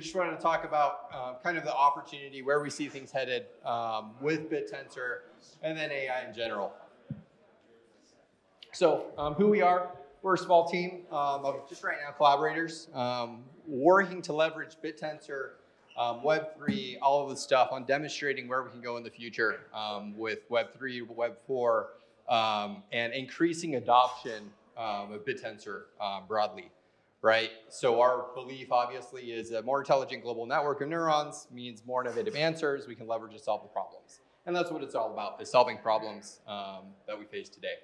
just wanted to talk about uh, kind of the opportunity, where we see things headed um, with BitTensor, and then AI in general. So, um, who we are, we're a small team um, of just right now collaborators um, working to leverage BitTensor, um, Web3, all of the stuff on demonstrating where we can go in the future with Web3, Web4, um, and increasing adoption of BitTensor broadly right? So our belief obviously is a more intelligent global network of neurons means more innovative answers we can leverage to solve the problems. And that's what it's all about, is solving problems um, that we face today.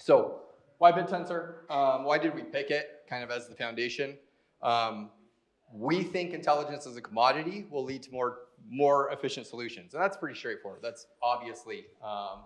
So why BitTensor? Um, why did we pick it kind of as the foundation? Um, we think intelligence as a commodity will lead to more, more efficient solutions. And that's pretty straightforward. That's obviously, um,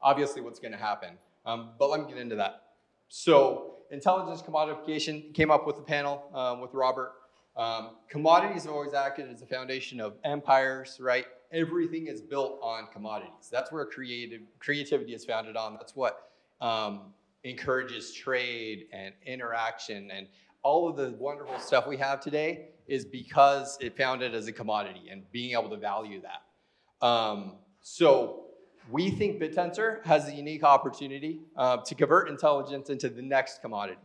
obviously what's gonna happen. Um, but let me get into that. So intelligence commodification came up with the panel um, with Robert. Um, commodities have always acted as the foundation of empires, right? Everything is built on commodities. That's where creative creativity is founded on. That's what um, encourages trade and interaction and all of the wonderful stuff we have today is because it founded as a commodity and being able to value that. Um, so we think BitTensor has a unique opportunity uh, to convert intelligence into the next commodity.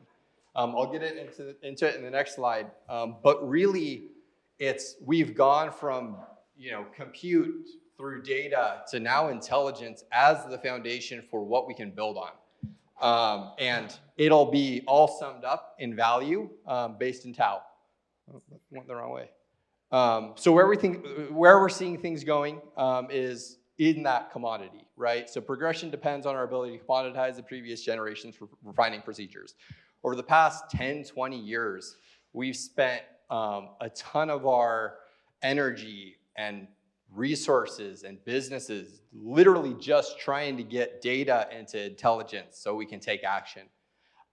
Um, I'll get it into, into it in the next slide. Um, but really, it's we've gone from you know compute through data to now intelligence as the foundation for what we can build on. Um, and it'll be all summed up in value um, based in tau. Oh, went the wrong way. Um, so where we think, where we're seeing things going um, is in that commodity, right? So progression depends on our ability to commoditize the previous generations for refining procedures. Over the past 10, 20 years, we've spent um, a ton of our energy and resources and businesses literally just trying to get data into intelligence so we can take action.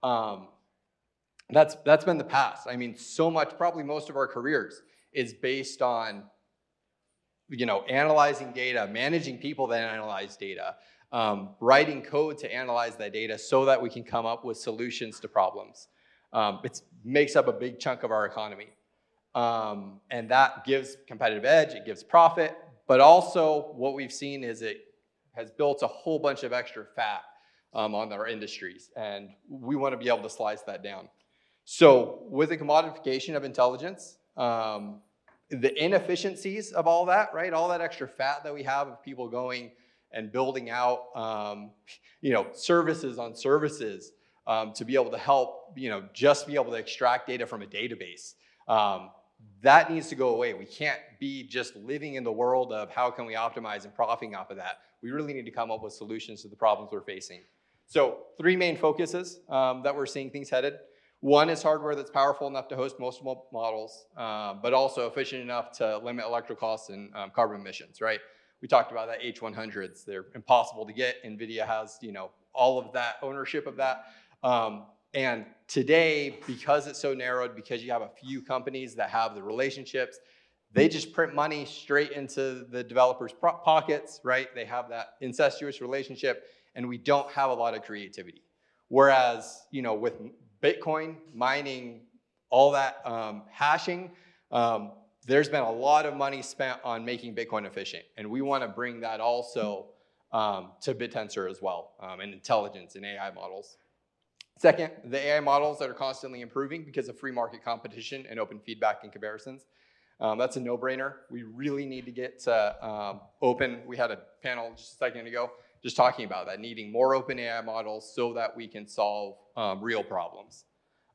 Um, that's, that's been the past. I mean, so much, probably most of our careers is based on you know, analyzing data, managing people that analyze data, um, writing code to analyze that data so that we can come up with solutions to problems. Um, it makes up a big chunk of our economy. Um, and that gives competitive edge, it gives profit, but also what we've seen is it has built a whole bunch of extra fat um, on our industries, and we want to be able to slice that down. So with the commodification of intelligence, um, the inefficiencies of all that, right? All that extra fat that we have of people going and building out, um, you know, services on services um, to be able to help, you know, just be able to extract data from a database. Um, that needs to go away. We can't be just living in the world of how can we optimize and profiting off of that. We really need to come up with solutions to the problems we're facing. So three main focuses um, that we're seeing things headed. One is hardware that's powerful enough to host most models, uh, but also efficient enough to limit electrical costs and um, carbon emissions, right? We talked about that H100s. They're impossible to get. NVIDIA has, you know, all of that ownership of that. Um, and today, because it's so narrowed, because you have a few companies that have the relationships, they just print money straight into the developers' pockets, right? They have that incestuous relationship, and we don't have a lot of creativity. Whereas, you know, with Bitcoin, mining, all that um, hashing, um, there's been a lot of money spent on making Bitcoin efficient. And we want to bring that also um, to BitTensor as well, um, and intelligence and AI models. Second, the AI models that are constantly improving because of free market competition and open feedback and comparisons. Um, that's a no-brainer. We really need to get to um, open. We had a panel just a second ago just talking about that, needing more open AI models so that we can solve um, real problems.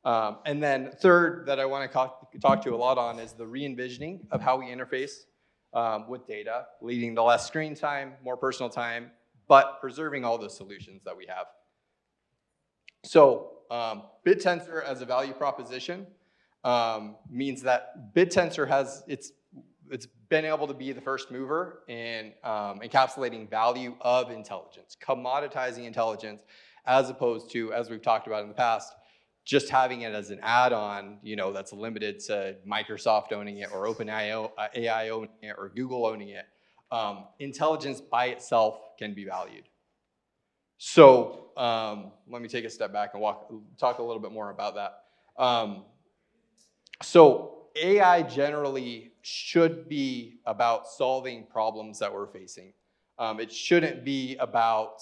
Um, and then third that I want to talk to a lot on is the re-envisioning of how we interface um, with data, leading to less screen time, more personal time, but preserving all the solutions that we have. So um, BitTensor as a value proposition um, means that BitTensor has its it's been able to be the first mover in um, encapsulating value of intelligence, commoditizing intelligence, as opposed to, as we've talked about in the past, just having it as an add-on, you know, that's limited to Microsoft owning it or OpenAI AI owning it or Google owning it. Um, intelligence by itself can be valued. So um, let me take a step back and walk, talk a little bit more about that. Um, so AI generally should be about solving problems that we're facing. Um, it shouldn't be about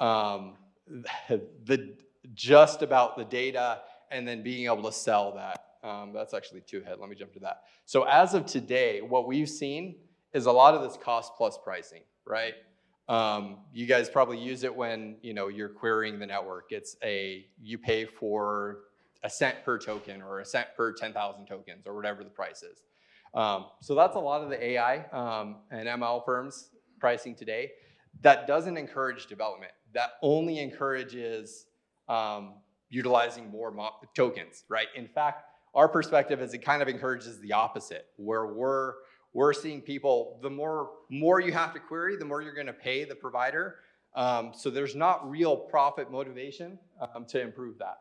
um, the just about the data and then being able to sell that. Um, that's actually two ahead. Let me jump to that. So as of today, what we've seen is a lot of this cost plus pricing, right? Um, you guys probably use it when you know you're querying the network. It's a you pay for a cent per token or a cent per 10,000 tokens or whatever the price is. Um, so that's a lot of the AI um, and ML firms pricing today. That doesn't encourage development. That only encourages um, utilizing more tokens, right? In fact, our perspective is it kind of encourages the opposite, where we're we're seeing people the more more you have to query, the more you're going to pay the provider. Um, so there's not real profit motivation um, to improve that.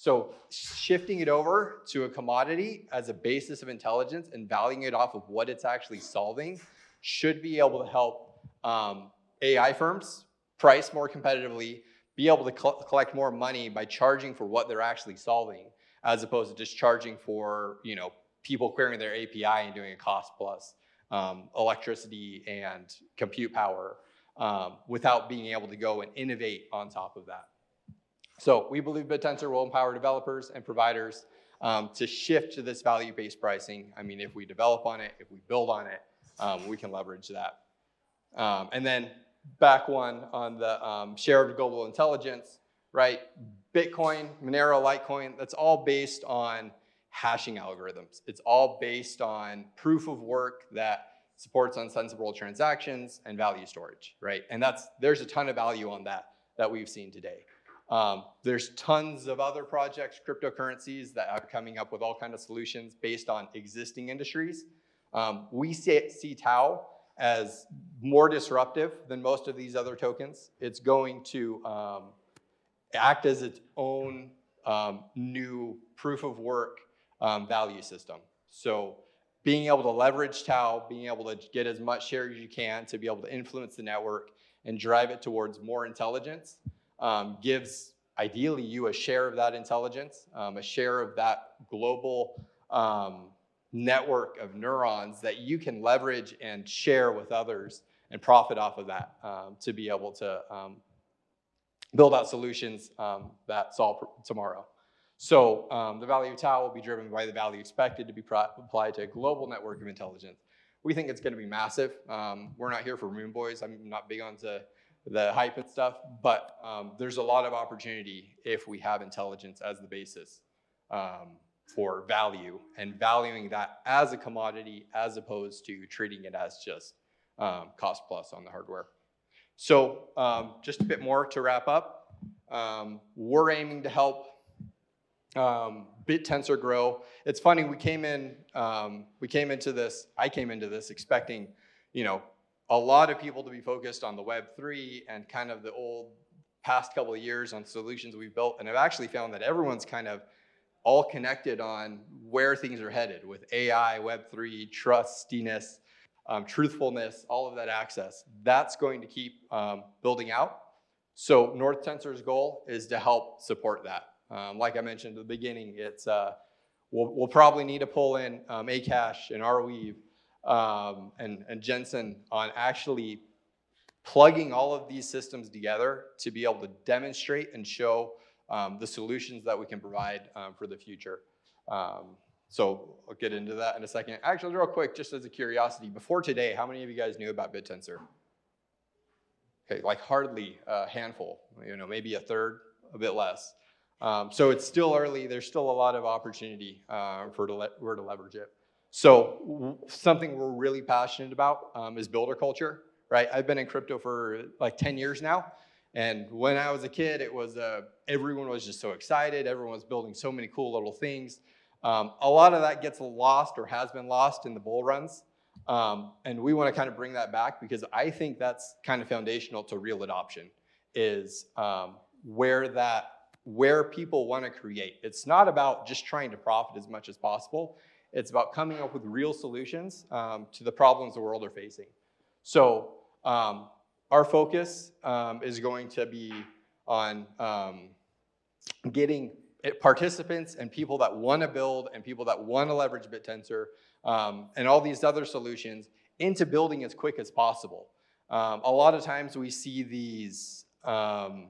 So shifting it over to a commodity as a basis of intelligence and valuing it off of what it's actually solving should be able to help um, AI firms price more competitively, be able to collect more money by charging for what they're actually solving, as opposed to just charging for you know people querying their API and doing a cost plus um, electricity and compute power um, without being able to go and innovate on top of that. So we believe BitTensor will empower developers and providers um, to shift to this value-based pricing. I mean, if we develop on it, if we build on it, um, we can leverage that. Um, and then back one on the um, share of global intelligence, right? Bitcoin, Monero, Litecoin, that's all based on hashing algorithms. It's all based on proof of work that supports unsensible transactions and value storage, right? And that's there's a ton of value on that that we've seen today. Um, there's tons of other projects, cryptocurrencies that are coming up with all kinds of solutions based on existing industries. Um, we see, see Tau as more disruptive than most of these other tokens. It's going to um, act as its own um, new proof of work um, value system. So being able to leverage Tau, being able to get as much share as you can to be able to influence the network and drive it towards more intelligence um, gives ideally you a share of that intelligence, um, a share of that global um, network of neurons that you can leverage and share with others and profit off of that um, to be able to um, build out solutions um, that solve tomorrow. So um, the value of tau will be driven by the value expected to be applied to a global network of intelligence. We think it's going to be massive. Um, we're not here for moon boys. I'm not big on the hype and stuff, but um, there's a lot of opportunity if we have intelligence as the basis um, for value and valuing that as a commodity as opposed to treating it as just um, cost plus on the hardware. So um, just a bit more to wrap up. we're aiming to help um, BitTensor grow. It's funny, we came in, um, we came into this, I came into this expecting, you know, a lot of people to be focused on the Web3 and kind of the old past couple of years on solutions we've built. And I've actually found that everyone's kind of all connected on where things are headed with AI, Web3, trustiness, um, truthfulness, all of that access. That's going to keep um, building out. So North Tensor's goal is to help support that. Um, like I mentioned at the beginning, it's uh, we'll, we'll, probably need to pull in um, Akash and Arweave um, and, and Gensyn on actually plugging all of these systems together to be able to demonstrate and show um, the solutions that we can provide um, for the future. Um, so I'll get into that in a second. Actually, real quick, just as a curiosity, before today, how many of you guys knew about BitTensor? Okay, like hardly a handful, you know, maybe a third, a bit less. Um, so it's still early. There's still a lot of opportunity uh, for to, le- to leverage it. So something we're really passionate about um, is builder culture, right? I've been in crypto for like 10 years now. And when I was a kid, it was uh, everyone was just so excited. Everyone was building so many cool little things. Um, a lot of that gets lost or has been lost in the bull runs. Um, and we want to kind of bring that back because I think that's kind of foundational to real adoption is um, where that where people want to create. It's not about just trying to profit as much as possible. It's about coming up with real solutions um, to the problems the world are facing. So um, our focus um, is going to be on um, getting participants and people that want to build and people that want to leverage BitTensor um, and all these other solutions into building as quick as possible. A lot of times we see these um,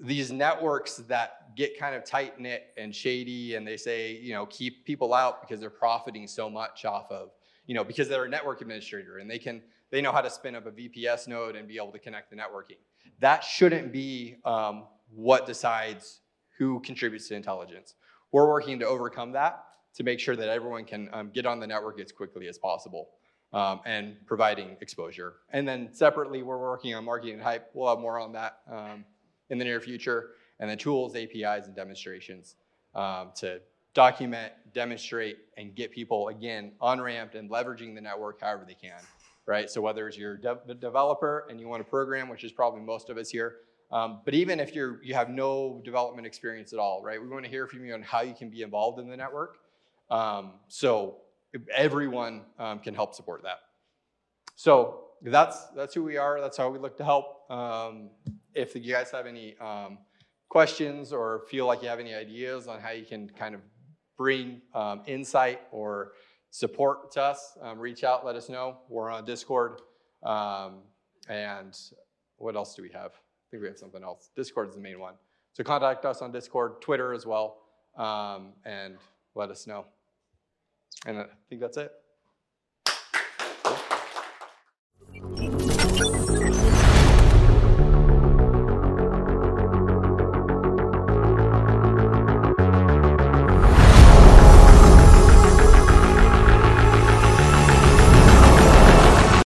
these networks that get kind of tight knit and shady, and they say you know keep people out because they're profiting so much off of you know because they're a network administrator and they can they know how to spin up a VPS node and be able to connect the networking. That shouldn't be um, what decides who contributes to intelligence. We're working to overcome that to make sure that everyone can um, get on the network as quickly as possible um, and providing exposure. And then separately, we're working on marketing hype. We'll have more on that um, in the near future. And the tools, APIs, and demonstrations um, to document, demonstrate, and get people, again, on-ramped and leveraging the network however they can, right? So whether it's your dev- developer and you want to program, which is probably most of us here, um, but even if you're, you have no development experience at all, right? We want to hear from you on how you can be involved in the network. Um, so everyone um, can help support that. So that's that's who we are. That's how we look to help. If you guys have any um, questions or feel like you have any ideas on how you can kind of bring um, insight or support to us, um, reach out. Let us know. We're on Discord. Um, and what else do we have? I think we have something else. Discord is the main one. So contact us on Discord, Twitter as well, um, and let us know. And I think that's it.